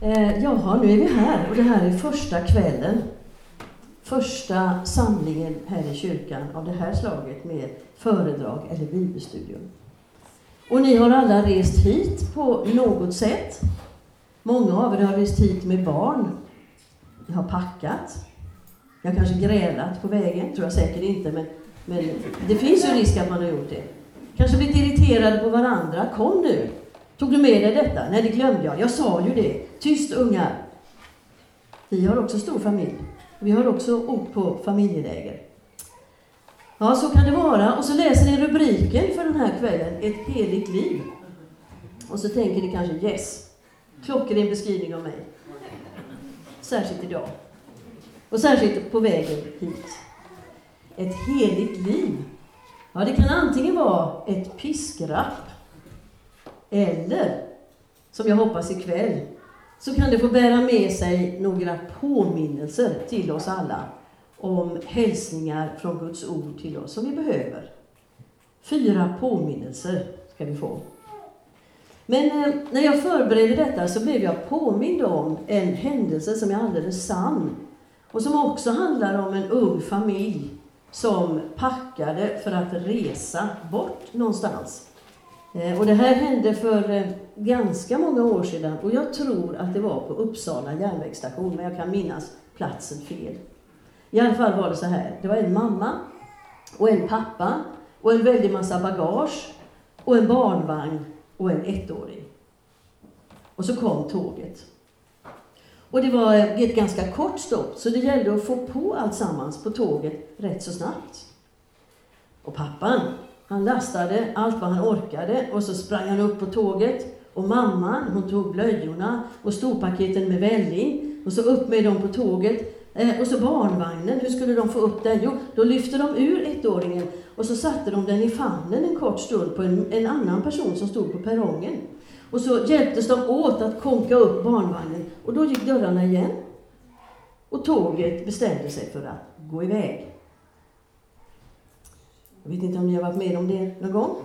Eh, jaha, nu är vi här och det här är första kvällen. Första samlingen här i kyrkan av det här slaget med föredrag eller bibelstudium. Och ni har alla rest hit på något sätt. Många av er har rest hit med barn. Ni har packat. Ni har kanske grälat på vägen, tror jag säkert inte, men, men det finns ju risk att man har gjort det. Kanske blivit irriterade på varandra. Kom nu! Tog du med dig detta? Nej, det glömde jag. Jag sa ju det. Tyst ungar! Vi har också stor familj. Vi har också åkt på familjeläger. Ja, så kan det vara. Och så läser ni rubriken för den här kvällen, Ett heligt liv. Och så tänker ni kanske yes, klockren beskrivning av mig. Särskilt idag. Och särskilt på vägen hit. Ett heligt liv. Ja, det kan antingen vara ett piskrapp eller, som jag hoppas ikväll, så kan det få bära med sig några påminnelser till oss alla om hälsningar från Guds ord till oss som vi behöver. Fyra påminnelser ska vi få. Men eh, när jag förberedde detta så blev jag påmind om en händelse som är alldeles sann och som också handlar om en ung familj som packade för att resa bort någonstans. Eh, och det här hände för eh, ganska många år sedan och jag tror att det var på Uppsala järnvägsstation, men jag kan minnas platsen fel. I alla fall var det så här, det var en mamma och en pappa och en väldig massa bagage och en barnvagn och en ettåring. Och så kom tåget. Och det var eh, ett ganska kort stopp, så det gällde att få på allt sammans på tåget rätt så snabbt. Och pappan, han lastade allt vad han orkade och så sprang han upp på tåget. Och mamman, hon tog blöjorna och storpaketen med välling och så upp med dem på tåget. Eh, och så barnvagnen, hur skulle de få upp den? Jo, då lyfte de ur ettåringen och så satte de den i famnen en kort stund på en, en annan person som stod på perrongen. Och så hjälptes de åt att konka upp barnvagnen och då gick dörrarna igen. Och tåget bestämde sig för att gå iväg. Jag vet inte om ni har varit med om det någon gång?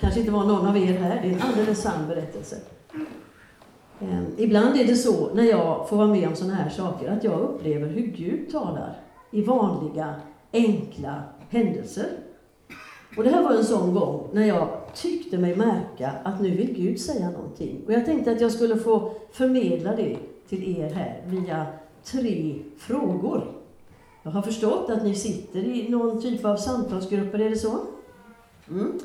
kanske inte var någon av er här. Det är en alldeles sann berättelse. Ehm, ibland är det så, när jag får vara med om sådana här saker, att jag upplever hur Gud talar i vanliga, enkla händelser. Och det här var en sån gång när jag tyckte mig märka att nu vill Gud säga någonting. Och jag tänkte att jag skulle få förmedla det till er här via tre frågor. Jag har förstått att ni sitter i någon typ av samtalsgrupper, är det så? Mm.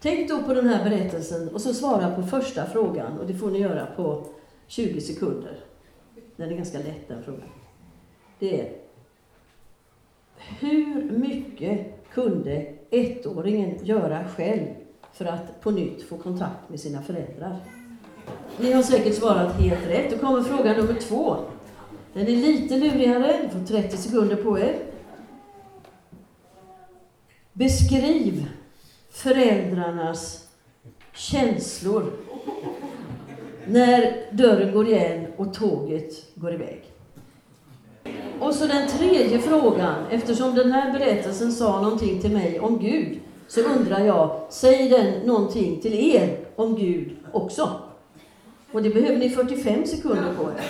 Tänk då på den här berättelsen och så svara på första frågan, och det får ni göra på 20 sekunder. Den är ganska lätt den frågan. Det är Hur mycket kunde ettåringen göra själv för att på nytt få kontakt med sina föräldrar? Ni har säkert svarat helt rätt. Då kommer fråga nummer två. Den är lite lurigare. Ni får 30 sekunder på er. Beskriv föräldrarnas känslor när dörren går igen och tåget går iväg. Och så den tredje frågan, eftersom den här berättelsen sa någonting till mig om Gud, så undrar jag, säger den någonting till er om Gud också? Och det behöver ni 45 sekunder på er.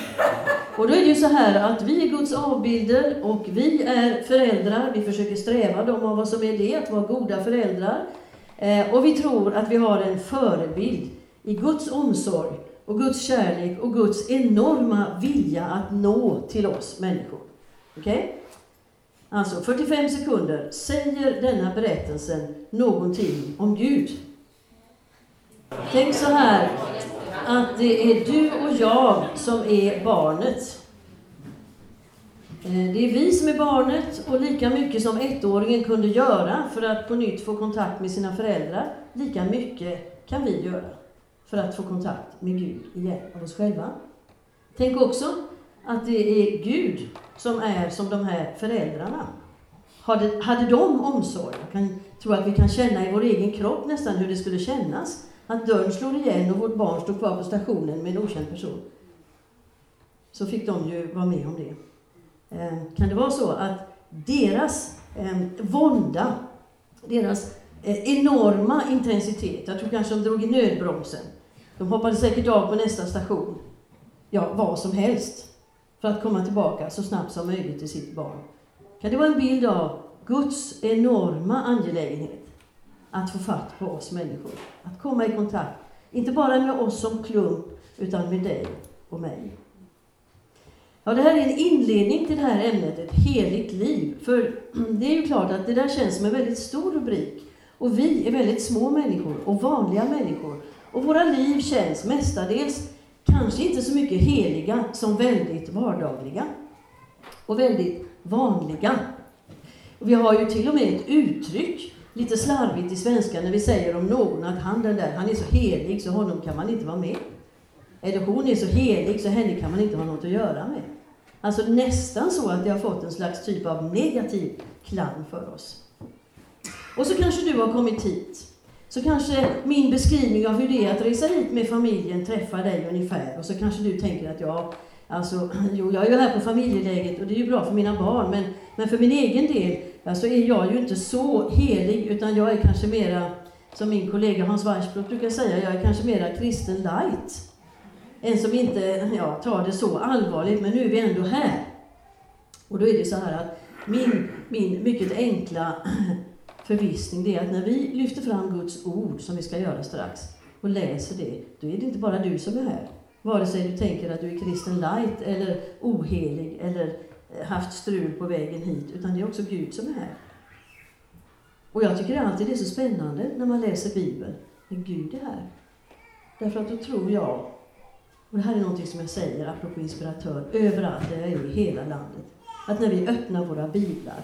Och då är det ju så här att vi är Guds avbilder och vi är föräldrar. Vi försöker sträva, de av oss som är det, att vara goda föräldrar. Eh, och vi tror att vi har en förebild i Guds omsorg och Guds kärlek och Guds enorma vilja att nå till oss människor. Okej? Okay? Alltså, 45 sekunder. Säger denna berättelsen någonting om Gud? Tänk så här, att det är du och jag som är barnet. Eh, det är vi som är barnet och lika mycket som ettåringen kunde göra för att på nytt få kontakt med sina föräldrar, lika mycket kan vi göra för att få kontakt med Gud igen av oss själva. Tänk också att det är Gud som är som de här föräldrarna. Hade, hade de omsorg, jag kan tror att vi kan känna i vår egen kropp nästan hur det skulle kännas att dörren slår igen och vårt barn står kvar på stationen med en okänd person. Så fick de ju vara med om det. Eh, kan det vara så att deras eh, vånda, deras eh, enorma intensitet, jag tror kanske de drog i nödbromsen. De hoppade säkert av på nästa station. ja, vad som helst för att komma tillbaka så snabbt som möjligt till sitt barn. Kan det vara en bild av Guds enorma angelägenhet att få fatt på oss människor? Att komma i kontakt, inte bara med oss som klump, utan med dig och mig. Ja, det här är en inledning till det här ämnet, ett heligt liv. För det är ju klart att det där känns som en väldigt stor rubrik. Och vi är väldigt små människor och vanliga människor. Och våra liv känns mestadels kanske inte så mycket heliga som väldigt vardagliga. Och väldigt vanliga. Och vi har ju till och med ett uttryck, lite slarvigt i svenska, när vi säger om någon att han den där, han är så helig så honom kan man inte vara med. Eller hon är så helig så henne kan man inte ha något att göra med. Alltså nästan så att det har fått en slags typ av negativ klang för oss. Och så kanske du har kommit hit. Så kanske min beskrivning av hur det är att resa hit med familjen träffar dig ungefär. Och så kanske du tänker att ja, alltså, jo, jag är ju här på familjeläget och det är ju bra för mina barn, men, men för min egen del alltså är jag ju inte så helig, utan jag är kanske mera, som min kollega Hans Weissbrot brukar säga, jag är kanske mera kristen light. En som inte ja, tar det så allvarligt, men nu är vi ändå här. Och då är det så här att min, min mycket enkla förvissning det är att när vi lyfter fram Guds ord, som vi ska göra strax, och läser det, då är det inte bara du som är här. Vare sig du tänker att du är kristen light, eller ohelig, eller haft strul på vägen hit, utan det är också Gud som är här. Och jag tycker alltid det är så spännande när man läser Bibeln, när Gud är här. Därför att då tror jag och det här är någonting som jag säger, apropå inspiratör, överallt där jag är i hela landet. Att när vi öppnar våra biblar,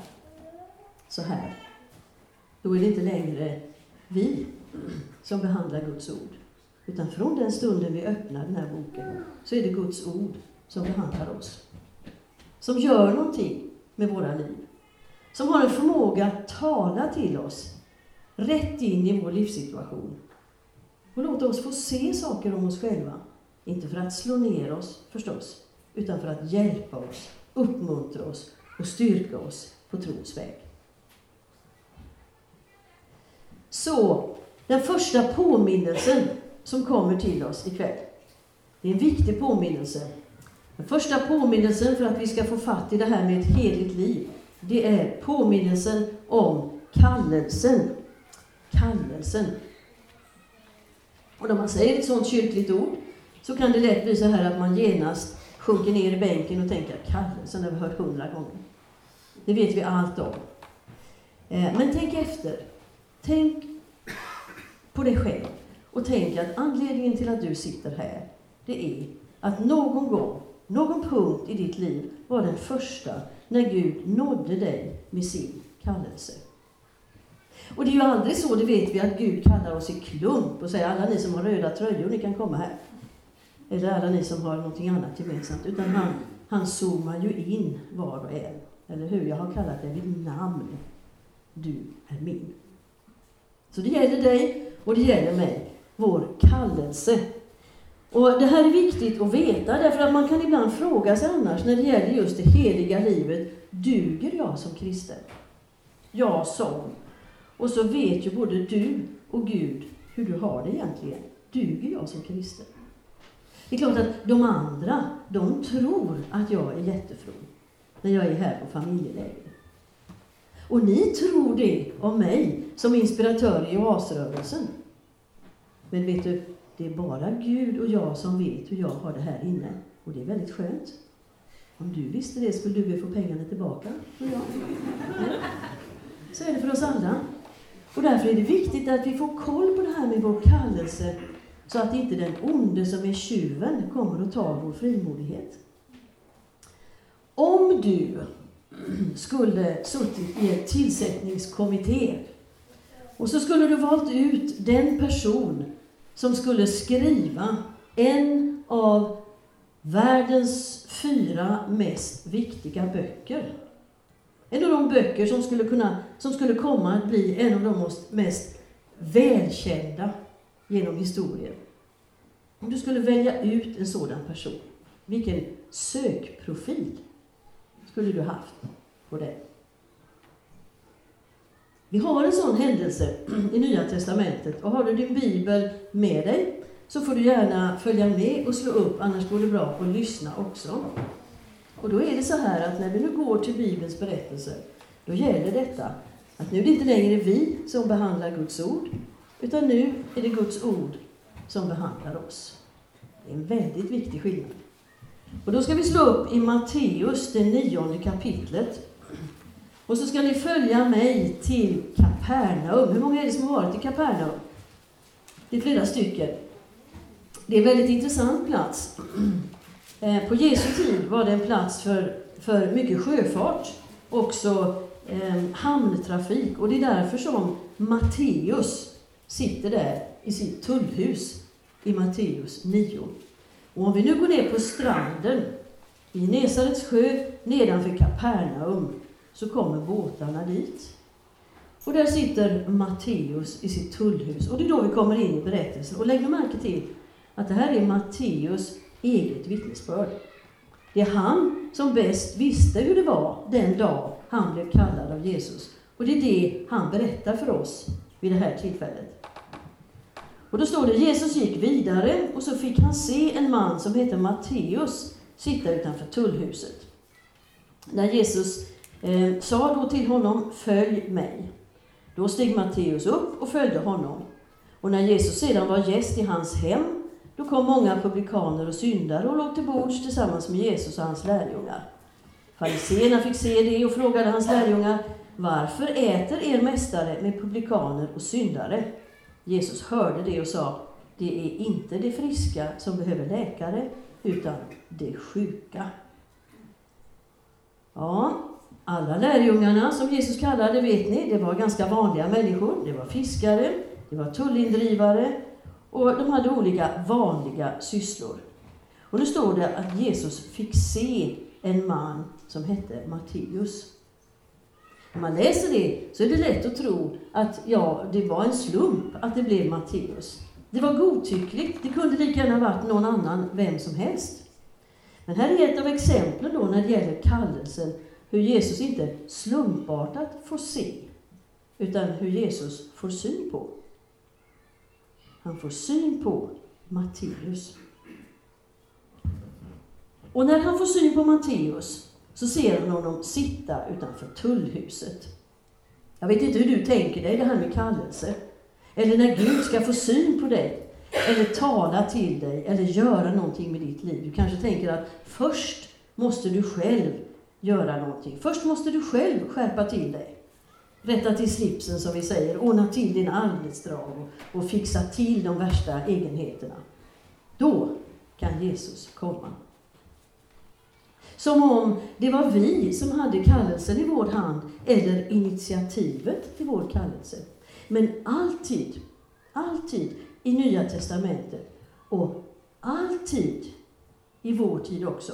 så här, då är det inte längre vi som behandlar Guds ord. Utan från den stunden vi öppnar den här boken, så är det Guds ord som behandlar oss. Som gör någonting med våra liv. Som har en förmåga att tala till oss, rätt in i vår livssituation. Och låta oss få se saker om oss själva inte för att slå ner oss förstås, utan för att hjälpa oss, uppmuntra oss och styrka oss på trons väg. Så, den första påminnelsen som kommer till oss ikväll. Det är en viktig påminnelse. Den första påminnelsen för att vi ska få fatt i det här med ett heligt liv, det är påminnelsen om kallelsen. Kallelsen. Och när man säger ett sådant kyrkligt ord, så kan det lätt bli så här att man genast sjunker ner i bänken och tänker kallelsen har vi hört hundra gånger. Det vet vi allt om. Eh, men tänk efter. Tänk på dig själv. Och tänk att anledningen till att du sitter här, det är att någon gång, någon punkt i ditt liv var den första när Gud nådde dig med sin kallelse. Och det är ju aldrig så, det vet vi, att Gud kallar oss i klump och säger alla ni som har röda tröjor, ni kan komma här eller alla ni som har någonting annat gemensamt, utan han, han zoomar ju in var och en. Eller hur? Jag har kallat dig vid namn. Du är min. Så det gäller dig och det gäller mig, vår kallelse. Och Det här är viktigt att veta, därför att man kan ibland fråga sig annars när det gäller just det heliga livet, duger jag som kristen? Jag som. Och så vet ju både du och Gud hur du har det egentligen. Duger jag som kristen? Det är klart att de andra, de tror att jag är jättefrom när jag är här på familjeläger. Och ni tror det om mig som inspiratör i oasrörelsen. Men vet du, det är bara Gud och jag som vet hur jag har det här inne. Och det är väldigt skönt. Om du visste det skulle du få pengarna tillbaka, tror jag. Så är det för oss alla. Och därför är det viktigt att vi får koll på det här med vår kallelse så att inte den onde som är tjuven kommer att ta vår frimodighet. Om du skulle suttit i en tillsättningskommitté och så skulle du valt ut den person som skulle skriva en av världens fyra mest viktiga böcker. En av de böcker som skulle, kunna, som skulle komma att bli en av de mest välkända genom historien. Om du skulle välja ut en sådan person, vilken sökprofil skulle du haft på den? Vi har en sån händelse i Nya Testamentet och har du din bibel med dig så får du gärna följa med och slå upp, annars går det bra att lyssna också. Och då är det så här att när vi nu går till Bibelns berättelser, då gäller detta att nu är det inte längre vi som behandlar Guds ord, utan nu är det Guds ord som behandlar oss. Det är en väldigt viktig skillnad. Och då ska vi slå upp i Matteus, det nionde kapitlet. Och så ska ni följa mig till Kapernaum. Hur många är det som har varit i Kapernaum? Det är flera stycken. Det är en väldigt intressant plats. Eh, på Jesu tid var det en plats för, för mycket sjöfart, också eh, hamntrafik. Och det är därför som Matteus sitter där i sitt tullhus i Matteus 9. Och om vi nu går ner på stranden i Nesarets sjö nedanför Kapernaum så kommer båtarna dit. Och där sitter Matteus i sitt tullhus. Och det är då vi kommer in i berättelsen. Och lägg märke till att det här är Matteus eget vittnesbörd. Det är han som bäst visste hur det var den dag han blev kallad av Jesus. Och det är det han berättar för oss vid det här tillfället. Och då står det, Jesus gick vidare och så fick han se en man som hette Matteus sitta utanför tullhuset. När Jesus eh, sa då till honom, följ mig. Då steg Matteus upp och följde honom. Och när Jesus sedan var gäst i hans hem, då kom många publikaner och syndare och låg till bords tillsammans med Jesus och hans lärjungar. Fariséerna fick se det och frågade hans lärjungar, varför äter er mästare med publikaner och syndare? Jesus hörde det och sa, det är inte de friska som behöver läkare, utan de sjuka. Ja, alla lärjungarna som Jesus kallade, vet ni, det var ganska vanliga människor. Det var fiskare, det var tullindrivare och de hade olika vanliga sysslor. Och nu står det att Jesus fick se en man som hette Matteus. När man läser det så är det lätt att tro att ja, det var en slump att det blev Matteus. Det var godtyckligt, det kunde lika gärna varit någon annan, vem som helst. Men här är ett av exemplen då när det gäller kallelsen, hur Jesus inte slumpartat får se, utan hur Jesus får syn på. Han får syn på Matteus. Och när han får syn på Matteus så ser han honom sitta utanför tullhuset. Jag vet inte hur du tänker dig det här med kallelse. Eller när Gud ska få syn på dig. Eller tala till dig, eller göra någonting med ditt liv. Du kanske tänker att först måste du själv göra någonting. Först måste du själv skärpa till dig. Rätta till slipsen som vi säger, ordna till dina arbetsdrag och, och fixa till de värsta egenheterna. Då kan Jesus komma. Som om det var vi som hade kallelsen i vår hand, eller initiativet till vår kallelse. Men alltid, alltid i Nya Testamentet och alltid i vår tid också,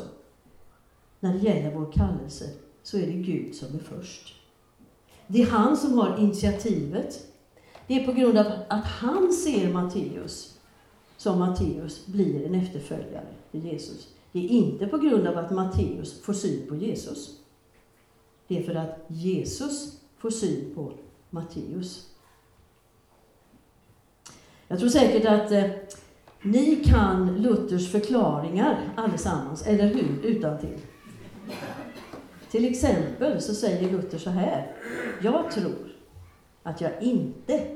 när det gäller vår kallelse, så är det Gud som är först. Det är han som har initiativet. Det är på grund av att han ser Matteus som Matteus blir en efterföljare till Jesus. Det är inte på grund av att Matteus får syn på Jesus. Det är för att Jesus får syn på Matteus. Jag tror säkert att eh, ni kan Luthers förklaringar allesammans, eller hur? Utan till. Till exempel så säger Luther så här. Jag tror att jag inte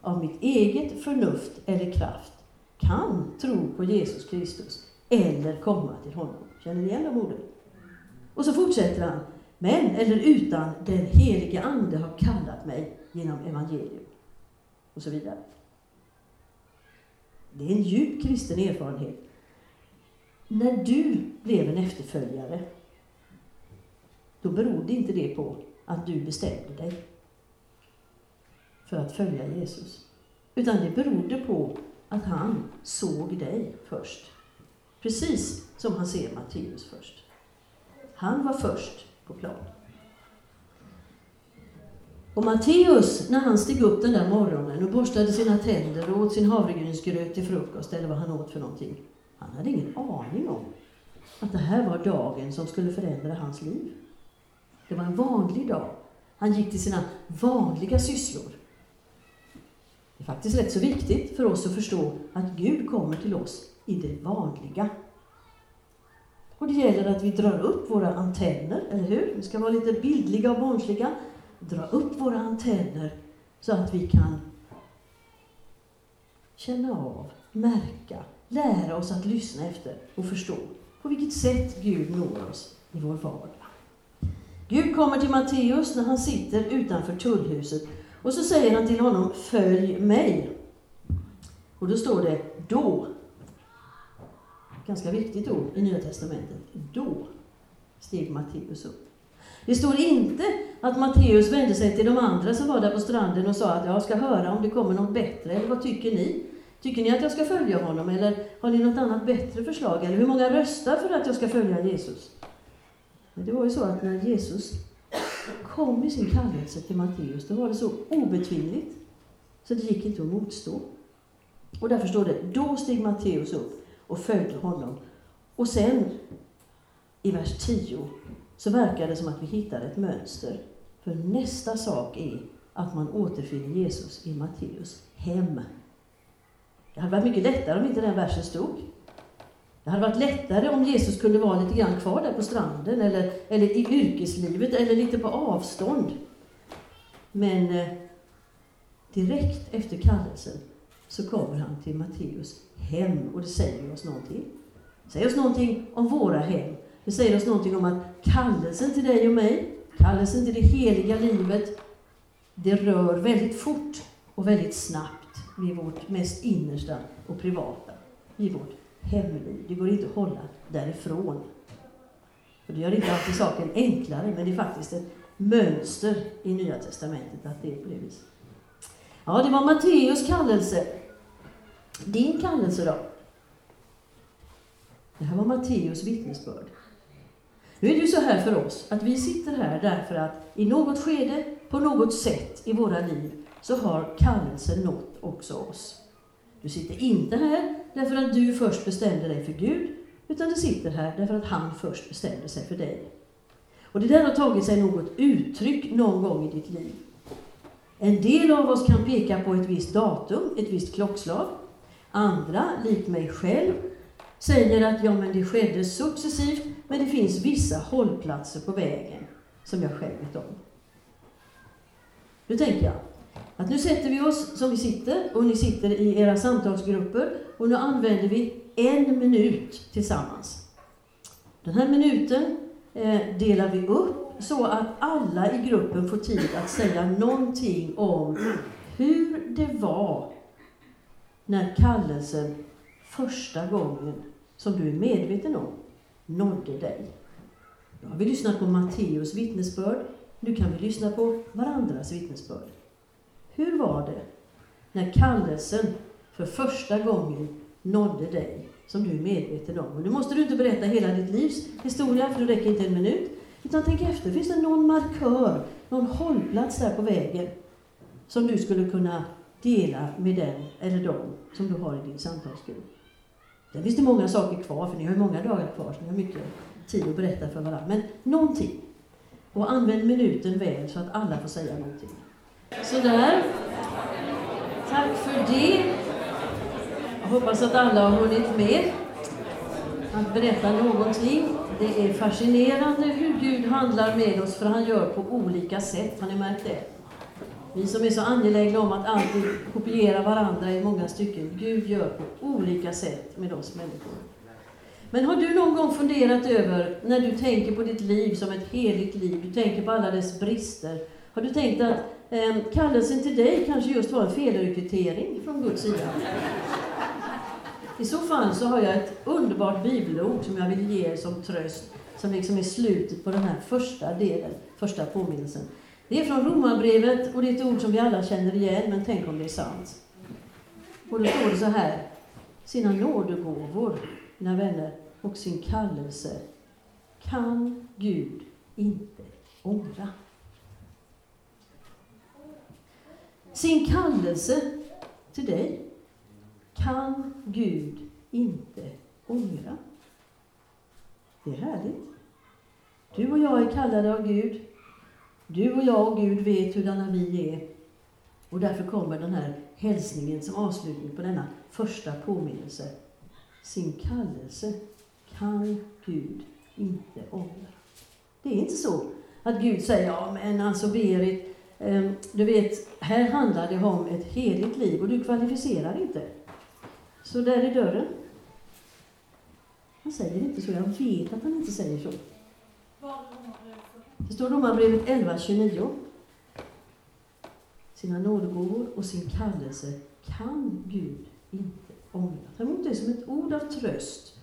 av mitt eget förnuft eller kraft kan tro på Jesus Kristus eller komma till honom. Känner ni igen de orden? Och så fortsätter han. Men, eller utan, den helige Ande har kallat mig genom evangelium. Och så vidare. Det är en djup kristen erfarenhet. När du blev en efterföljare, då berodde inte det på att du bestämde dig för att följa Jesus. Utan det berodde på att han såg dig först. Precis som han ser Matteus först. Han var först på plan. Och Matteus, när han steg upp den där morgonen och borstade sina tänder och åt sin havregrynsgröt till frukost, eller vad han åt för någonting, han hade ingen aning om att det här var dagen som skulle förändra hans liv. Det var en vanlig dag. Han gick till sina vanliga sysslor. Det är faktiskt rätt så viktigt för oss att förstå att Gud kommer till oss i det vanliga. Och det gäller att vi drar upp våra antenner, eller hur? Vi ska vara lite bildliga och barnsliga. Dra upp våra antenner så att vi kan känna av, märka, lära oss att lyssna efter och förstå på vilket sätt Gud når oss i vår vardag. Gud kommer till Matteus när han sitter utanför tullhuset och så säger han till honom, följ mig. Och då står det, då. Ganska viktigt ord i Nya Testamentet. Då steg Matteus upp. Det står inte att Matteus vände sig till de andra som var där på stranden och sa att jag ska höra om det kommer något bättre, eller vad tycker ni? Tycker ni att jag ska följa honom, eller har ni något annat bättre förslag? Eller hur många röstar för att jag ska följa Jesus? Men det var ju så att när Jesus kom i sin kallelse till Matteus, då var det så obetvingligt, så det gick inte att motstå. Och därför står det, då steg Matteus upp och följde honom. Och sen, i vers 10, så verkar det som att vi hittar ett mönster. För nästa sak är att man återfinner Jesus i Matteus hem. Det hade varit mycket lättare om inte den versen stod. Det hade varit lättare om Jesus kunde vara lite grann kvar där på stranden, eller, eller i yrkeslivet, eller lite på avstånd. Men eh, direkt efter kallelsen så kommer han till Matteus hem, och det säger oss någonting. Det säger oss någonting om våra hem. Det säger oss någonting om att kallelsen till dig och mig, kallelsen till det heliga livet, det rör väldigt fort och väldigt snabbt vid vårt mest innersta och privata, i vårt Hemlig, Det går inte att hålla därifrån. Och det gör inte alltid saken enklare, men det är faktiskt ett mönster i Nya Testamentet att det är på det viset. Ja, det var Matteus kallelse. Din kallelse då? Det här var Matteus vittnesbörd. Nu är det ju så här för oss, att vi sitter här därför att i något skede, på något sätt i våra liv, så har kallelsen nått också oss. Du sitter inte här därför att du först bestämde dig för Gud, utan du sitter här därför att han först bestämde sig för dig. Och det där har tagit sig något uttryck någon gång i ditt liv. En del av oss kan peka på ett visst datum, ett visst klockslag. Andra, likt mig själv, säger att ja, men det skedde successivt, men det finns vissa hållplatser på vägen som jag själv vet om. Nu tänker jag, att nu sätter vi oss som vi sitter, och ni sitter i era samtalsgrupper, och nu använder vi en minut tillsammans. Den här minuten eh, delar vi upp så att alla i gruppen får tid att säga någonting om hur det var när kallelsen första gången, som du är medveten om, nådde dig. Nu har vi lyssnat på Matteus vittnesbörd. Nu kan vi lyssna på varandras vittnesbörd. Hur var det när kallelsen för första gången nådde dig, som du är medveten om? Och nu måste du inte berätta hela ditt livs historia, för det räcker inte en minut. Utan tänk efter, finns det någon markör, någon hållplats där på vägen som du skulle kunna dela med den eller dem som du har i din samtalsgrupp? Där finns det många saker kvar, för ni har ju många dagar kvar, så ni har mycket tid att berätta för varandra. Men någonting. Och använd minuten väl så att alla får säga någonting. Sådär. Tack för det. Jag hoppas att alla har hunnit med att berätta någonting. Det är fascinerande hur Gud handlar med oss, för han gör på olika sätt. Har ni märkt det? Vi som är så angelägna om att alltid kopiera varandra i många stycken. Gud gör på olika sätt med oss människor. Men har du någon gång funderat över, när du tänker på ditt liv som ett heligt liv, du tänker på alla dess brister, har du tänkt att eh, kallelsen till dig kanske just var en felrekrytering från Guds sida? I så fall så har jag ett underbart bibelord som jag vill ge er som tröst, som liksom är slutet på den här första delen, första påminnelsen. Det är från Romarbrevet och det är ett ord som vi alla känner igen, men tänk om det är sant. Och då står det så här, sina nådegåvor, mina vänner, och sin kallelse kan Gud inte ångra. Sin kallelse till dig kan Gud inte ångra. Det är härligt. Du och jag är kallade av Gud. Du och jag och Gud vet hurdana vi är. Och därför kommer den här hälsningen som avslutning på denna första påminnelse. Sin kallelse kan Gud inte ångra. Det är inte så att Gud säger, ja men alltså Berit, Ehm, du vet, här handlar det om ett heligt liv och du kvalificerar inte. Så där är dörren. Han säger inte så, jag vet att han inte säger så. Det står Romarbrevet 11.29. Sina nådegåvor och sin kallelse kan Gud inte ångra. Ta emot det som ett ord av tröst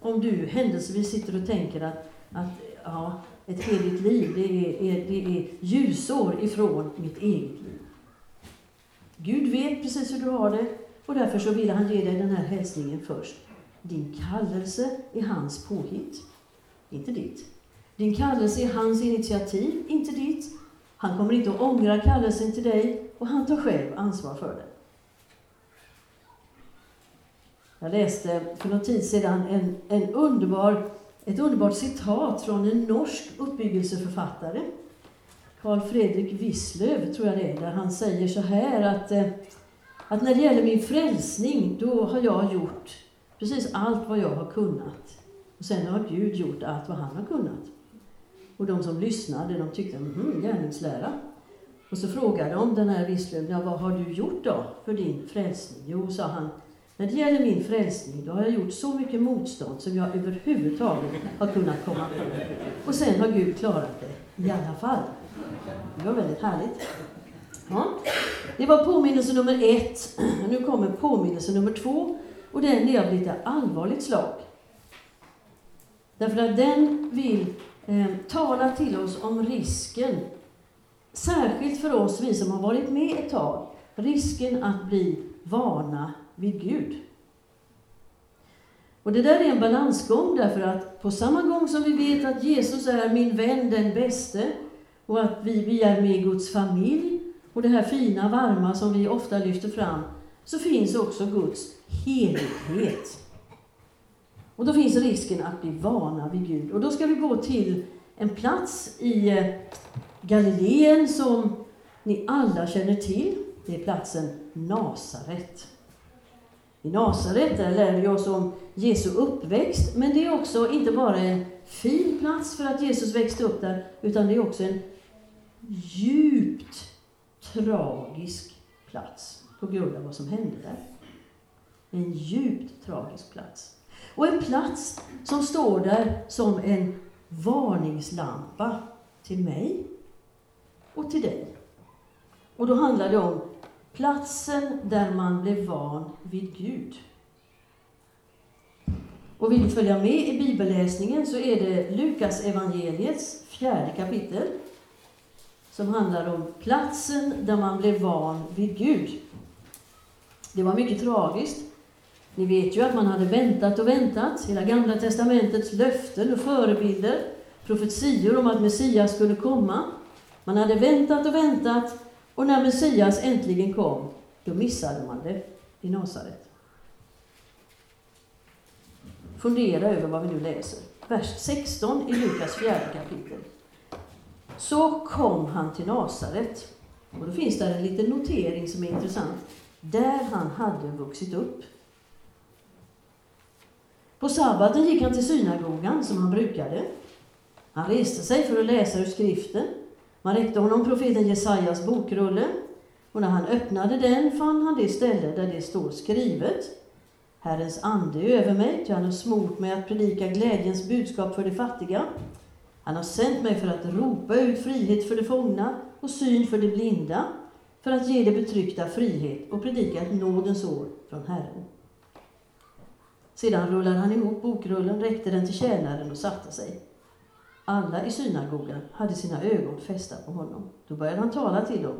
om du händelsevis sitter och tänker att, att ja, ett eget liv, det är, är, det är ljusår ifrån mitt eget liv. Gud vet precis hur du har det och därför så vill han ge dig den här hälsningen först. Din kallelse är hans påhitt, inte ditt. Din kallelse är hans initiativ, inte ditt. Han kommer inte att ångra kallelsen till dig och han tar själv ansvar för den. Jag läste för någon tid sedan en, en underbar, ett underbart citat från en norsk uppbyggelseförfattare. Carl Fredrik Wisslöv, tror jag det är, där han säger så här att, eh, att när det gäller min frälsning, då har jag gjort precis allt vad jag har kunnat. Och sen har Gud gjort allt vad han har kunnat. Och de som lyssnade, de tyckte, mm, gärningslära. Och så frågade de den här Wisslöv, ja, vad har du gjort då för din frälsning? Jo, sa han, när det gäller min frälsning, då har jag gjort så mycket motstånd som jag överhuvudtaget har kunnat komma på. Och sen har Gud klarat det i alla fall. Det var väldigt härligt. Ja. Det var påminnelse nummer ett. Nu kommer påminnelse nummer två. Och den är av lite allvarligt slag. Därför att den vill eh, tala till oss om risken, särskilt för oss, vi som har varit med ett tag, risken att bli vana vid Gud. Och det där är en balansgång därför att på samma gång som vi vet att Jesus är min vän, den bäste, och att vi, vi är med i Guds familj, och det här fina, varma som vi ofta lyfter fram, så finns också Guds helighet. Och då finns risken att bli vana vid Gud. Och då ska vi gå till en plats i eh, Galileen som ni alla känner till. Det är platsen Nasaret. I Nasaret där lär vi oss om Jesu uppväxt, men det är också inte bara en fin plats för att Jesus växte upp där, utan det är också en djupt tragisk plats på grund av vad som hände där. En djupt tragisk plats. Och en plats som står där som en varningslampa till mig och till dig. Och då handlar det om platsen där man blev van vid Gud. Och vill du följa med i bibelläsningen så är det Lukas evangeliets fjärde kapitel som handlar om platsen där man blev van vid Gud. Det var mycket tragiskt. Ni vet ju att man hade väntat och väntat. Hela Gamla testamentets löften och förebilder, profetior om att Messias skulle komma. Man hade väntat och väntat och när Messias äntligen kom, då missade man det i Nasaret. Fundera över vad vi nu läser. Vers 16 i Lukas fjärde kapitel. Så kom han till Nasaret. Och då finns där en liten notering som är intressant. Där han hade vuxit upp. På sabbaten gick han till synagogan som han brukade. Han reste sig för att läsa ur skriften. Man räckte honom profeten Jesajas bokrulle och när han öppnade den fann han det ställe där det står skrivet Herrens ande är över mig, ty han har smort mig att predika glädjens budskap för de fattiga. Han har sänt mig för att ropa ut frihet för de fångna och syn för de blinda, för att ge de betryckta frihet och predika ett nådens år från Herren. Sedan rullade han ihop bokrullen, räckte den till tjänaren och satte sig. Alla i synagogan hade sina ögon fästa på honom. Då började han tala till dem.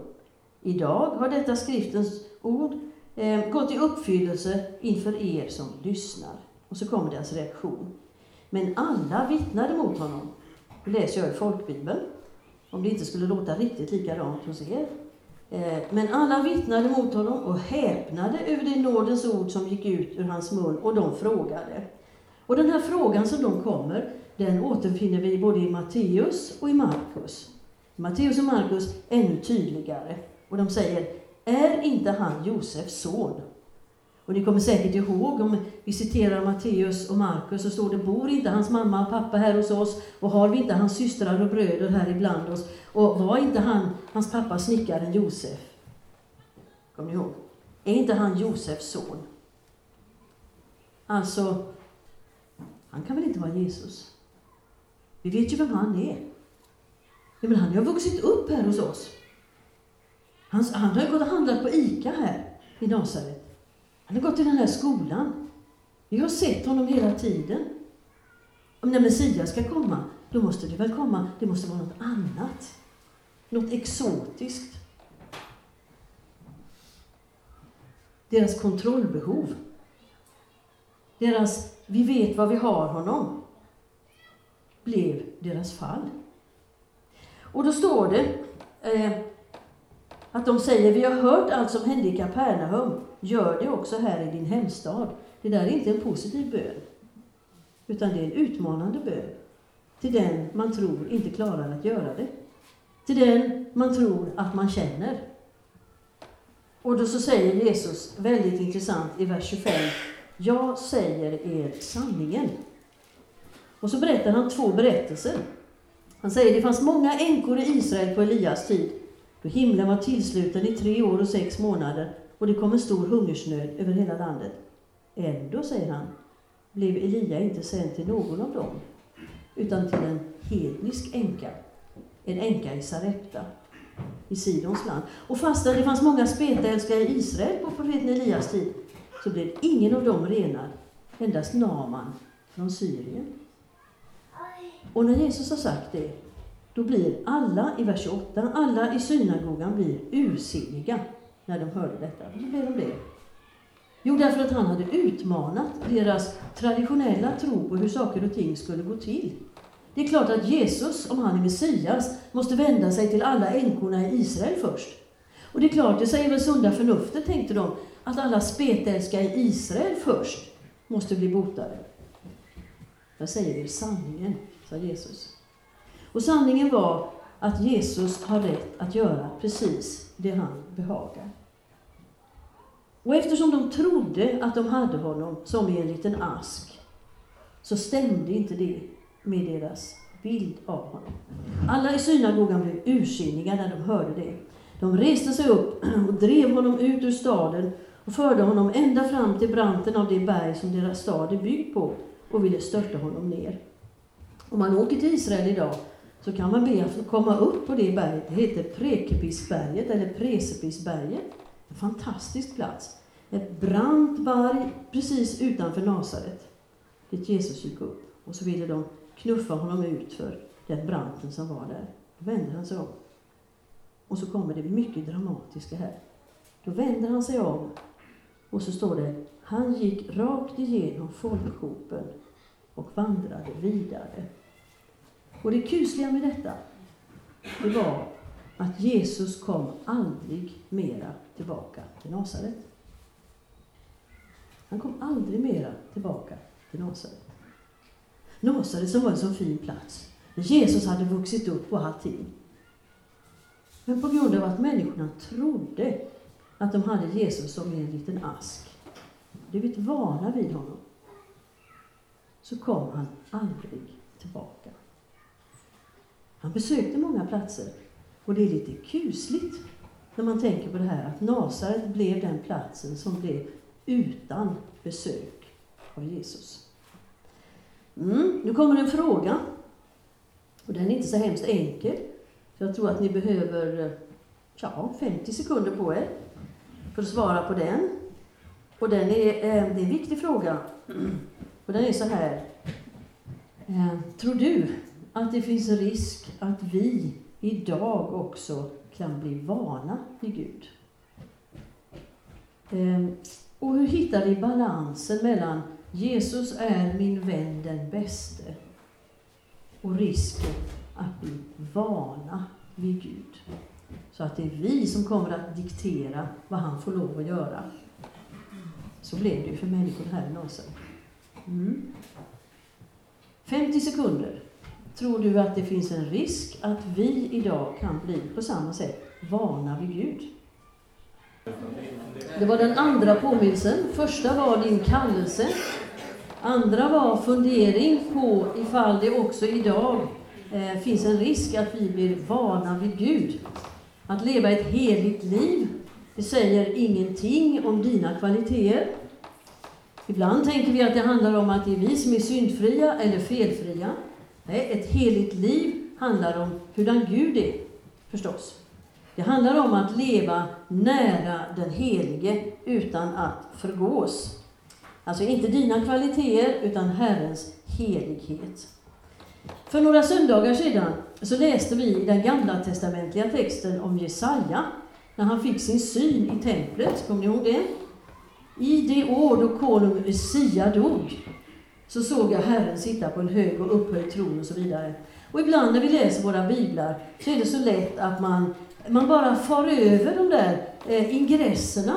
Idag har detta skriftens ord eh, gått i uppfyllelse inför er som lyssnar. Och så kommer deras reaktion. Men alla vittnade mot honom. Det läser jag i folkbibeln, om det inte skulle låta riktigt likadant hos er. Eh, men alla vittnade mot honom och häpnade över det nådens ord som gick ut ur hans mun, och de frågade. Och den här frågan som de kommer, den återfinner vi både i Matteus och i Markus. Matteus och Markus ännu tydligare. Och de säger, är inte han Josefs son? Och ni kommer säkert ihåg, om vi citerar Matteus och Markus, så står det, bor inte hans mamma och pappa här hos oss? Och har vi inte hans systrar och bröder här ibland oss? Och var inte han, hans pappa snickaren Josef? Kommer ni ihåg? Är inte han Josefs son? Alltså, han kan väl inte vara Jesus? Vi vet ju vem han är. Ja, men han har vuxit upp här hos oss. Han, han har gått och handlat på ICA här i Nasaret. Han har gått i den här skolan. Vi har sett honom hela tiden. Om när Messias ska komma, då måste det väl komma, det måste vara något annat. Något exotiskt. Deras kontrollbehov. Deras, vi vet var vi har honom, blev deras fall. Och då står det eh, att de säger, vi har hört allt som hände i Kapernaum, gör det också här i din hemstad. Det där är inte en positiv bön, utan det är en utmanande bön till den man tror inte klarar att göra det. Till den man tror att man känner. Och då så säger Jesus, väldigt intressant, i vers 25, jag säger er sanningen. Och så berättar han två berättelser. Han säger, det fanns många änkor i Israel på Elias tid, då himlen var tillsluten i tre år och sex månader och det kom en stor hungersnöd över hela landet. Ändå, säger han, blev Elia inte sänd till någon av dem, utan till en hednisk änka, en änka i Sarepta, i Sidons land. Och fastän det fanns många spetälskare i Israel på profeten Elias tid, så blev ingen av dem renad, endast Naman från Syrien. Och när Jesus har sagt det, då blir alla, i vers 28, alla i synagogan blir ursinniga när de hörde detta. Varför blev de det? Jo, därför att han hade utmanat deras traditionella tro på hur saker och ting skulle gå till. Det är klart att Jesus, om han är Messias, måste vända sig till alla änkorna i Israel först. Och det är klart, det säger väl sunda förnuftet, tänkte de, att alla spetälska i Israel först måste bli botade. Jag säger er sanningen, sa Jesus. Och sanningen var att Jesus har rätt att göra precis det han behagar. Och eftersom de trodde att de hade honom som i en liten ask, så stämde inte det med deras bild av honom. Alla i synagogan blev ursinniga när de hörde det. De reste sig upp och drev honom ut ur staden och förde honom ända fram till branten av det berg som deras stad är byggd på och ville störta honom ner. Om man åker till Israel idag så kan man be att få komma upp på det berget. Det heter Prekepisberget eller Presepisberget. En fantastisk plats. Ett brant berg precis utanför Nasaret, dit Jesus gick upp. Och så ville de knuffa honom ut för den branten som var där. Då vände han sig om. Och så kommer det mycket dramatiska här. Då vänder han sig om och så står det, han gick rakt igenom folkhopen och vandrade vidare. Och det kusliga med detta, det var att Jesus kom aldrig mera tillbaka till Nasaret. Han kom aldrig mera tillbaka till Nasaret. Nasaret som var en så fin plats, där Jesus hade vuxit upp och allting. Men på grund av att människorna trodde att de hade Jesus som en liten ask, blivit vana vid honom, så kom han aldrig tillbaka. Han besökte många platser och det är lite kusligt när man tänker på det här att Nasaret blev den platsen som blev utan besök av Jesus. Mm, nu kommer en fråga. Och den är inte så hemskt enkel. Jag tror att ni behöver ja, 50 sekunder på er för att svara på den. Och den är, eh, det är en viktig fråga. Och den är så här. Eh, tror du att det finns risk att vi idag också kan bli vana vid Gud? Eh, och hur hittar vi balansen mellan Jesus är min vän den bäste och risken att bli vana vid Gud? Så att det är vi som kommer att diktera vad han får lov att göra. Så blev det ju för människor här i Nasaret. Mm. 50 sekunder. Tror du att det finns en risk att vi idag kan bli på samma sätt vana vid Gud? Det var den andra påminnelsen. Första var din kallelse. Andra var fundering på ifall det också idag eh, finns en risk att vi blir vana vid Gud. Att leva ett heligt liv, det säger ingenting om dina kvaliteter. Ibland tänker vi att det handlar om att det är vi som är syndfria eller felfria. Nej, ett heligt liv handlar om hurdan Gud är, förstås. Det handlar om att leva nära den Helige utan att förgås. Alltså inte dina kvaliteter, utan Herrens helighet. För några söndagar sedan så läste vi den gamla testamentliga texten om Jesaja, när han fick sin syn i templet. Kommer ni ihåg det? I det år då konung Usia dog, så såg jag Herren sitta på en hög och upphöjd tron och så vidare. Och ibland när vi läser våra biblar så är det så lätt att man, man bara far över de där eh, ingresserna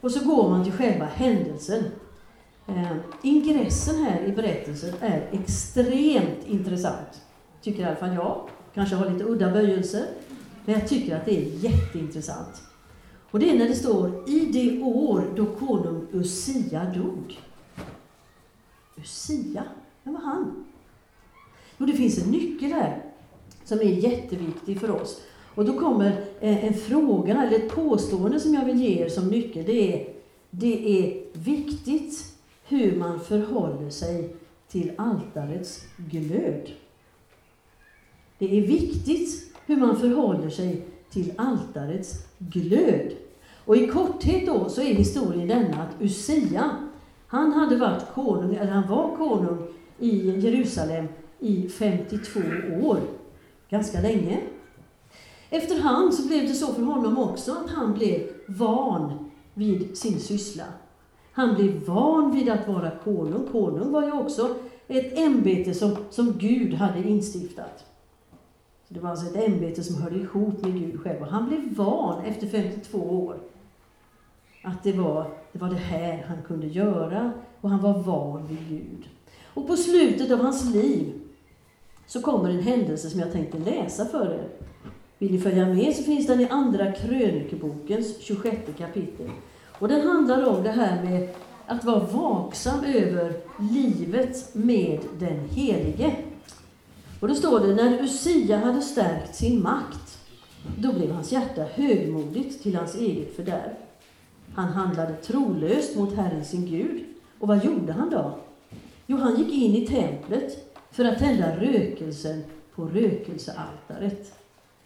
och så går man till själva händelsen. Eh, ingressen här i berättelsen är extremt intressant, tycker i alla fall jag. Kanske har lite udda böjelser, men jag tycker att det är jätteintressant. Och det är när det står i det år då konung Usia dog. Usia, vem var han? Jo, det finns en nyckel här som är jätteviktig för oss. Och då kommer eh, en fråga, eller ett påstående som jag vill ge er som nyckel. Det är, det är viktigt hur man förhåller sig till altarets glöd. Det är viktigt hur man förhåller sig till altarets glöd. Och i korthet då så är historien denna att Usia, han hade varit konung, eller han var konung i Jerusalem i 52 år. Ganska länge. Efterhand så blev det så för honom också att han blev van vid sin syssla. Han blev van vid att vara konung. Konung var ju också ett ämbete som, som Gud hade instiftat. Det var alltså ett ämbete som hörde ihop med Gud själv. Och han blev van efter 52 år att det var, det var det här han kunde göra och han var van vid Gud. Och på slutet av hans liv så kommer en händelse som jag tänkte läsa för er. Vill ni följa med så finns den i Andra krönikebokens 26 kapitel. Och den handlar om det här med att vara vaksam över livet med den Helige. Och då står det, när Usia hade stärkt sin makt, då blev hans hjärta högmodigt till hans eget fördärv. Han handlade trolöst mot Herren sin Gud. Och vad gjorde han då? Jo, han gick in i templet för att tända rökelsen på rökelsealtaret.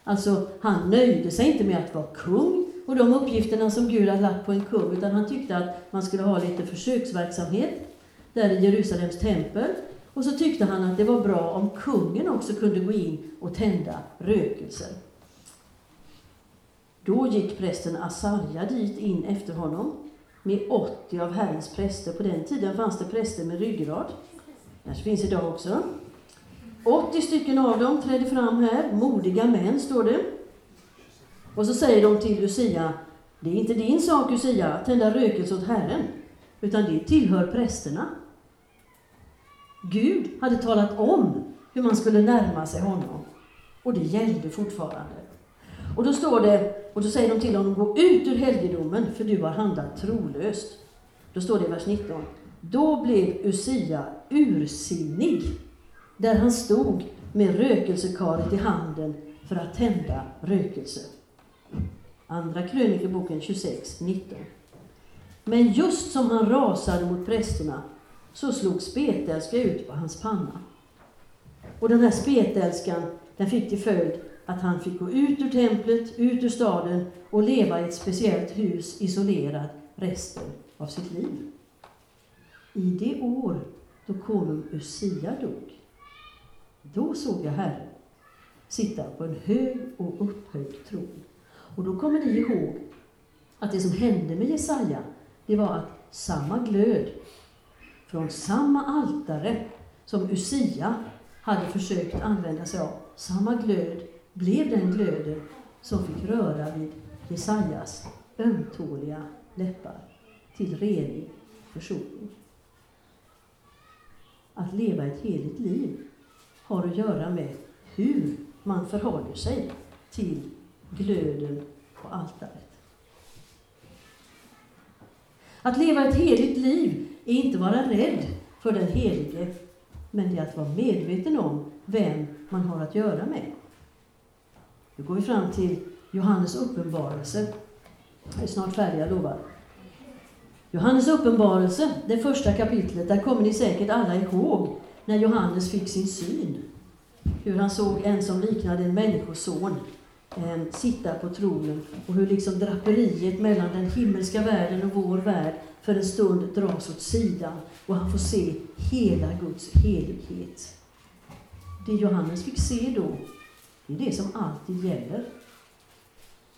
Alltså, han nöjde sig inte med att vara kung och de uppgifterna som Gud hade lagt på en kung, utan han tyckte att man skulle ha lite försöksverksamhet där i Jerusalems tempel. Och så tyckte han att det var bra om kungen också kunde gå in och tända rökelser. Då gick prästen Asarja dit in efter honom med 80 av Herrens präster. På den tiden fanns det präster med ryggrad. Kanske finns idag också. 80 stycken av dem trädde fram här, modiga män, står det. Och så säger de till Lucia, det är inte din sak Lucia att tända rökelse åt Herren, utan det tillhör prästerna. Gud hade talat om hur man skulle närma sig honom. Och det gällde fortfarande. Och då står det, och då säger de till honom, gå ut ur helgedomen, för du har handlat trolöst. Då står det i vers 19. Då blev Usia ursinnig, där han stod med rökelsekaret i handen för att tända rökelse. Andra krönikeboken 26, 19. Men just som han rasade mot prästerna så slog spetälska ut på hans panna. Och den här spetälskan, den fick till följd att han fick gå ut ur templet, ut ur staden och leva i ett speciellt hus isolerad resten av sitt liv. I det år då konung Usia dog, då såg jag Herren sitta på en hög och upphöjd tron. Och då kommer ni ihåg att det som hände med Jesaja, det var att samma glöd från samma altare som Usia hade försökt använda sig av, samma glöd blev den glöden som fick röra vid Jesajas ömtåliga läppar till rening, försoning. Att leva ett heligt liv har att göra med hur man förhåller sig till glöden på altaret. Att leva ett heligt liv är inte vara rädd för den helige, men det är att vara medveten om vem man har att göra med. Nu går vi fram till Johannes uppenbarelse. Jag är snart färdig, jag lovar. Johannes uppenbarelse, det första kapitlet, där kommer ni säkert alla ihåg när Johannes fick sin syn. Hur han såg en som liknade en människoson eh, sitta på tronen och hur liksom draperiet mellan den himmelska världen och vår värld för en stund dras åt sidan och han får se hela Guds helighet. Det Johannes fick se då, det är det som alltid gäller.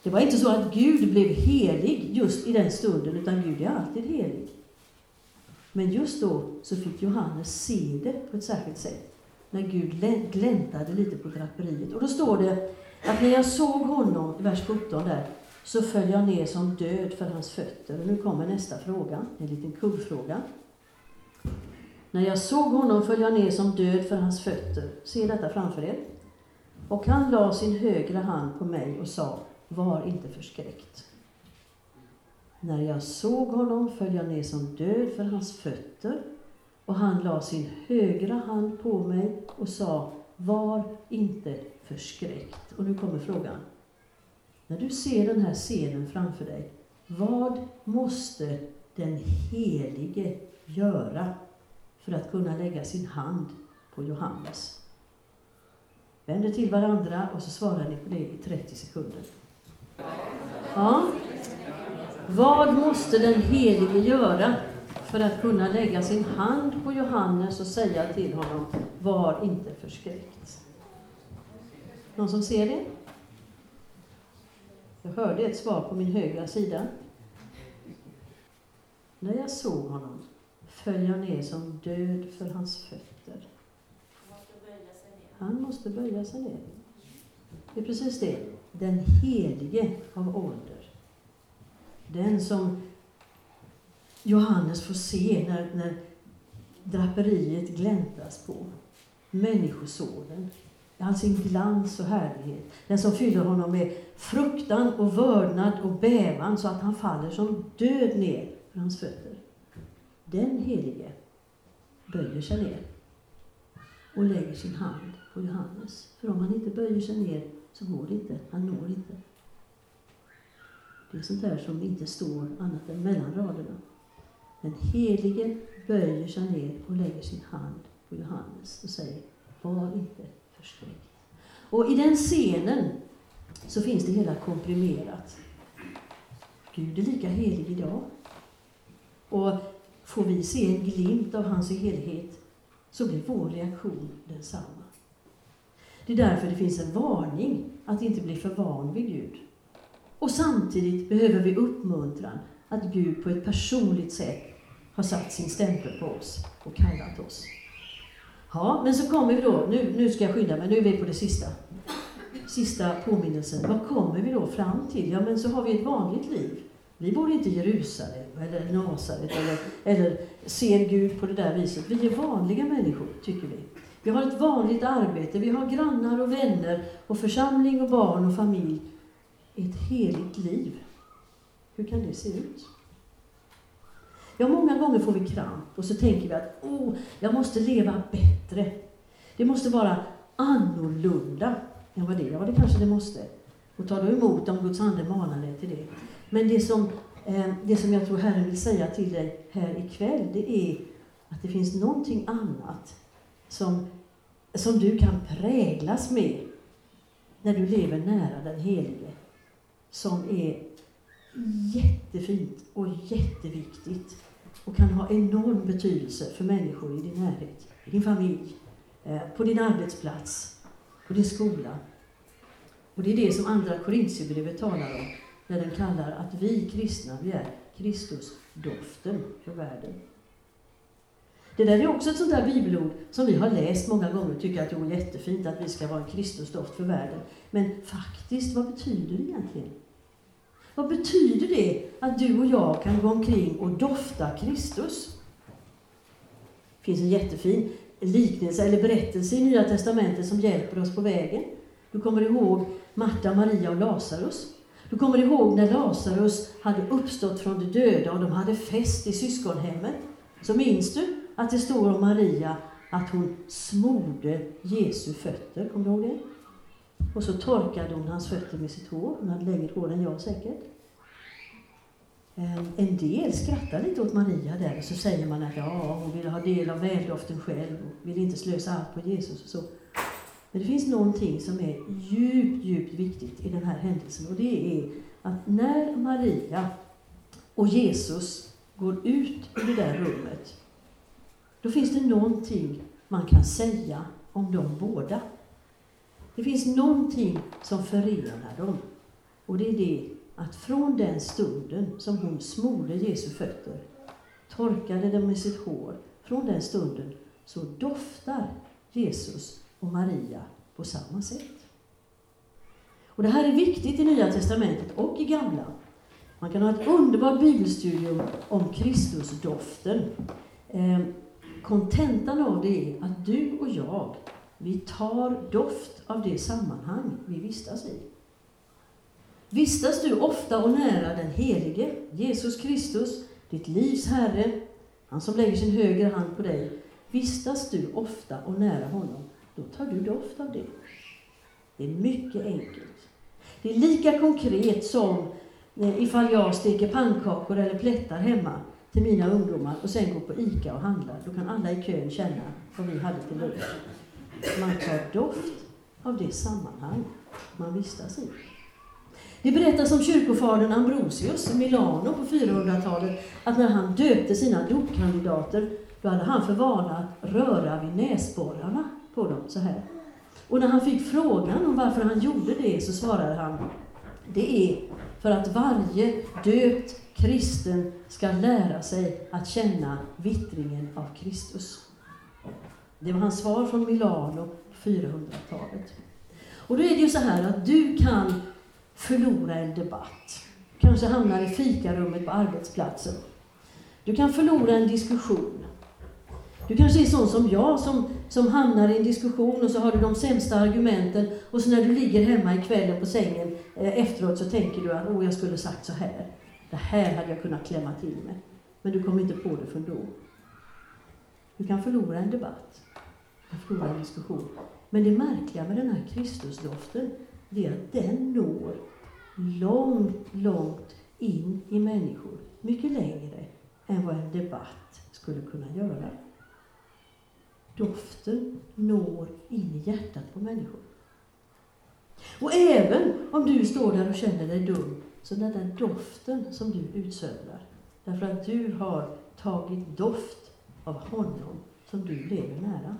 Det var inte så att Gud blev helig just i den stunden, utan Gud är alltid helig. Men just då så fick Johannes se det på ett särskilt sätt, när Gud gläntade lite på draperiet. Och då står det att när jag såg honom, i vers 17 där, så föll jag ner som död för hans fötter. Och nu kommer nästa fråga, en liten kuggfråga. När jag såg honom föll jag ner som död för hans fötter. Se detta framför er. Och han la sin högra hand på mig och sa, var inte förskräckt. När jag såg honom föll jag ner som död för hans fötter och han la sin högra hand på mig och sa, var inte förskräckt. Och nu kommer frågan. När du ser den här scenen framför dig, vad måste den Helige göra för att kunna lägga sin hand på Johannes? Vänder till varandra och så svarar ni på det i 30 sekunder. Ja. Vad måste den Helige göra för att kunna lägga sin hand på Johannes och säga till honom, var inte förskräckt? Någon som ser det? Jag hörde ett svar på min högra sida. När jag såg honom föll jag ner som död för hans fötter. Han måste böja sig ner. Det är precis det. Den helige av ålder. Den som Johannes får se när, när draperiet gläntas på. Människosonen all sin glans och härlighet. Den som fyller honom med fruktan och vördnad och bävan så att han faller som död ner för hans fötter. Den helige böjer sig ner och lägger sin hand på Johannes. För om han inte böjer sig ner så går det inte, han når inte. Det är sånt där som inte står annat än mellan raderna. Den helige böjer sig ner och lägger sin hand på Johannes och säger, var inte förskräckt. Och i den scenen så finns det hela komprimerat. Gud är lika helig idag. Och får vi se en glimt av hans helighet så blir vår reaktion densamma. Det är därför det finns en varning att inte bli för van vid Gud. Och samtidigt behöver vi uppmuntran att Gud på ett personligt sätt har satt sin stämpel på oss och kallat oss. Ja, men så kommer vi då, nu, nu ska jag skynda mig, nu är vi på det sista. Sista påminnelsen. Vad kommer vi då fram till? Ja, men så har vi ett vanligt liv. Vi bor inte i Jerusalem eller Nasaret eller, eller ser Gud på det där viset. Vi är vanliga människor, tycker vi. Vi har ett vanligt arbete, vi har grannar och vänner och församling och barn och familj. Ett heligt liv. Hur kan det se ut? Ja, många gånger får vi kramp och så tänker vi att oh, jag måste leva bättre. Det måste vara annorlunda än vad det är. Ja, det kanske det måste. Och ta då emot om Guds ande manar dig till det. Men det som, eh, det som jag tror Herren vill säga till dig här ikväll, det är att det finns någonting annat som, som du kan präglas med när du lever nära den Helige, som är jättefint och jätteviktigt och kan ha enorm betydelse för människor i din närhet, i din familj, eh, på din arbetsplats, på din skola. Och det är det som Andra Korintierbrevet talar om när den kallar att vi kristna, vi är Kristusdoften för världen. Det där är också ett sånt där bibelord som vi har läst många gånger och tycker att det är jättefint att vi ska vara en Kristusdoft för världen. Men faktiskt, vad betyder det egentligen? Vad betyder det att du och jag kan gå omkring och dofta Kristus? Det finns en jättefin liknelse eller berättelse i Nya Testamentet som hjälper oss på vägen. Du kommer ihåg Marta, Maria och Lazarus. Du kommer ihåg när Lazarus hade uppstått från de döda och de hade fest i syskonhemmet. Så minns du att det står om Maria att hon smorde Jesu fötter. Kommer du ihåg det? Och så torkade hon hans fötter med sitt hår. Hon hade längre hår än jag säkert. Eh, en del skrattar lite åt Maria där och så säger man att ja, hon vill ha del av väldoften själv och vill inte slösa allt på Jesus och så. Men det finns någonting som är djupt, djupt viktigt i den här händelsen och det är att när Maria och Jesus går ut ur det där rummet, då finns det någonting man kan säga om de båda. Det finns någonting som förenar dem. Och det är det att från den stunden som hon smorde Jesu fötter, torkade dem med sitt hår, från den stunden så doftar Jesus och Maria på samma sätt. Och Det här är viktigt i Nya Testamentet och i Gamla. Man kan ha ett underbart bibelstudium om Kristusdoften. Ehm, kontentan av det är att du och jag, vi tar doft av det sammanhang vi vistas i. Vistas du ofta och nära den Helige, Jesus Kristus, ditt livs Herre, han som lägger sin högra hand på dig, vistas du ofta och nära honom, då tar du doft av det. Det är mycket enkelt. Det är lika konkret som eh, ifall jag steker pannkakor eller plättar hemma till mina ungdomar och sen går på ICA och handlar. Då kan alla i kön känna vad vi hade till lunch. Man tar doft av det sammanhang man vistas i. Det berättas om kyrkofadern Ambrosius i Milano på 400-talet att när han döpte sina dopkandidater, då hade han för vana att röra vid näsborrarna på dem så här. Och när han fick frågan om varför han gjorde det så svarade han, det är för att varje döpt kristen ska lära sig att känna vittringen av Kristus. Det var hans svar från Milano på 400-talet. Och då är det ju så här att du kan förlora en debatt. Kanske hamnar i fikarummet på arbetsplatsen. Du kan förlora en diskussion. Du kanske är sån som jag som, som hamnar i en diskussion och så har du de sämsta argumenten och så när du ligger hemma i kvällen på sängen eh, efteråt så tänker du att oh, jag skulle sagt så här. Det här hade jag kunnat klämma till med. Men du kommer inte på det för då. Du kan förlora en debatt. Jag förlorar en diskussion. Men det märkliga med den här Kristusdoften, det är att den når långt, långt in i människor. Mycket längre än vad en debatt skulle kunna göra. Doften når in i hjärtat på människor. Och även om du står där och känner dig dum, så den där doften som du utsöndrar, därför att du har tagit doft av honom som du lever nära,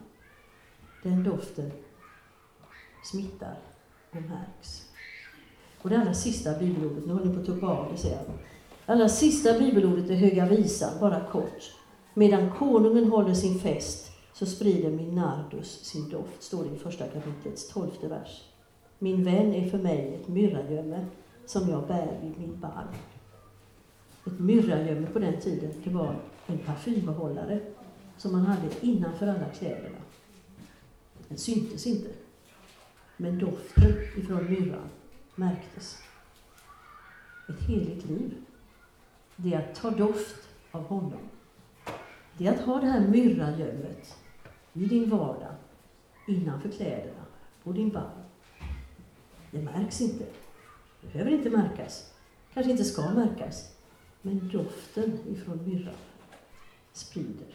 den doften smittar och märks. Och det allra sista bibelordet, nu håller ni på att tuppa av det ser jag. Det allra sista bibelordet är Höga Visan, bara kort. Medan konungen håller sin fest så sprider min nardus sin doft, står det i första kapitlets tolfte vers. Min vän är för mig ett myrragömme som jag bär vid min barm. Ett myrragömme på den tiden, det var en parfymbehållare som man hade innanför alla kläderna. Den syntes inte. Men doften ifrån myrran märktes. Ett heligt liv, det är att ta doft av honom. Det är att ha det här myrragömmet i din vardag, innanför kläderna, på din barm. Det märks inte. Det behöver inte märkas. Kanske inte ska märkas. Men doften ifrån myrran sprider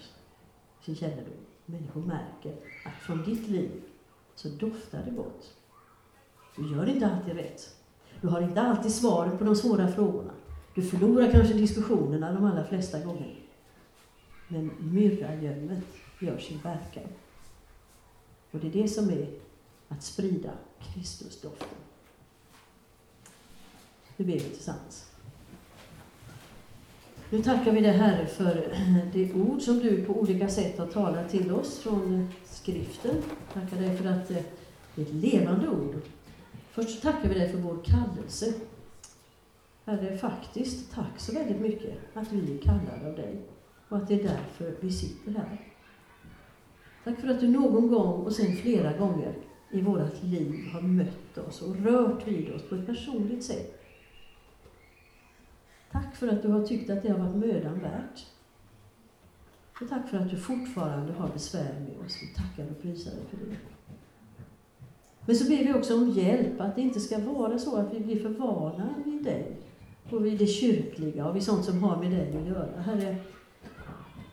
sin kännedom. Människor märker att från ditt liv så doftar det gott. Du gör inte alltid rätt. Du har inte alltid svaret på de svåra frågorna. Du förlorar kanske diskussionerna de allra flesta gånger. Men myrragömmet gör sin verkan. Och det är det som är att sprida Kristusdoften. Nu ber vi tillsammans. Nu tackar vi dig Herre för det ord som du på olika sätt har talat till oss från skriften. Tackar dig för att eh, det är ett levande ord Först så tackar vi dig för vår kallelse. Herre, faktiskt, tack så väldigt mycket att vi är kallade av dig och att det är därför vi sitter här. Tack för att du någon gång och sen flera gånger i vårt liv har mött oss och rört vid oss på ett personligt sätt Tack för att du har tyckt att det har varit mödan värt. Och tack för att du fortfarande har besvär med oss. Vi tackar och prisar dig för det. Men så ber vi också om hjälp, att det inte ska vara så att vi blir för vana vid dig och vid det kyrkliga och vid sånt som har med dig att göra. Herre,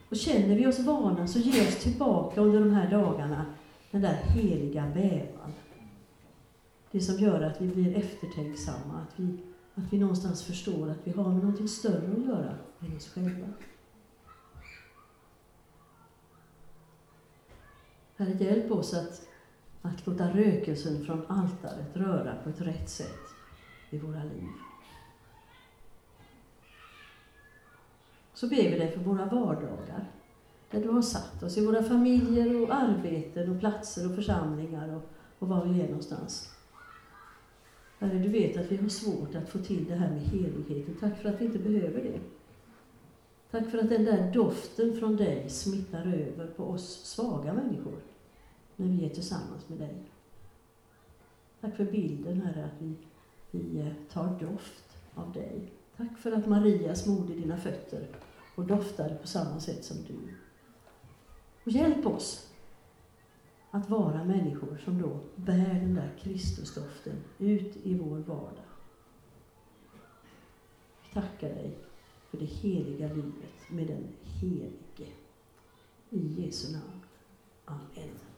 och känner vi oss vana så ge oss tillbaka under de här dagarna den där heliga bävan. Det som gör att vi blir eftertänksamma, att vi, att vi någonstans förstår att vi har med någonting större att göra än oss själva. Herre, hjälp oss att, att låta rökelsen från altaret röra på ett rätt sätt i våra liv. Så ber vi dig för våra vardagar, där du har satt oss, i våra familjer och arbeten och platser och församlingar och, och var vi är någonstans. Herre, du vet att vi har svårt att få till det här med heligheten. Tack för att vi inte behöver det. Tack för att den där doften från dig smittar över på oss svaga människor när vi är tillsammans med dig. Tack för bilden, Herre, att vi, vi eh, tar doft av dig. Tack för att Maria smorde dina fötter och doftade på samma sätt som du. Och hjälp oss att vara människor som då bär den där Kristusdoften ut i vår vardag. Vi tackar dig för det heliga livet med den Helige. I Jesu namn. Amen.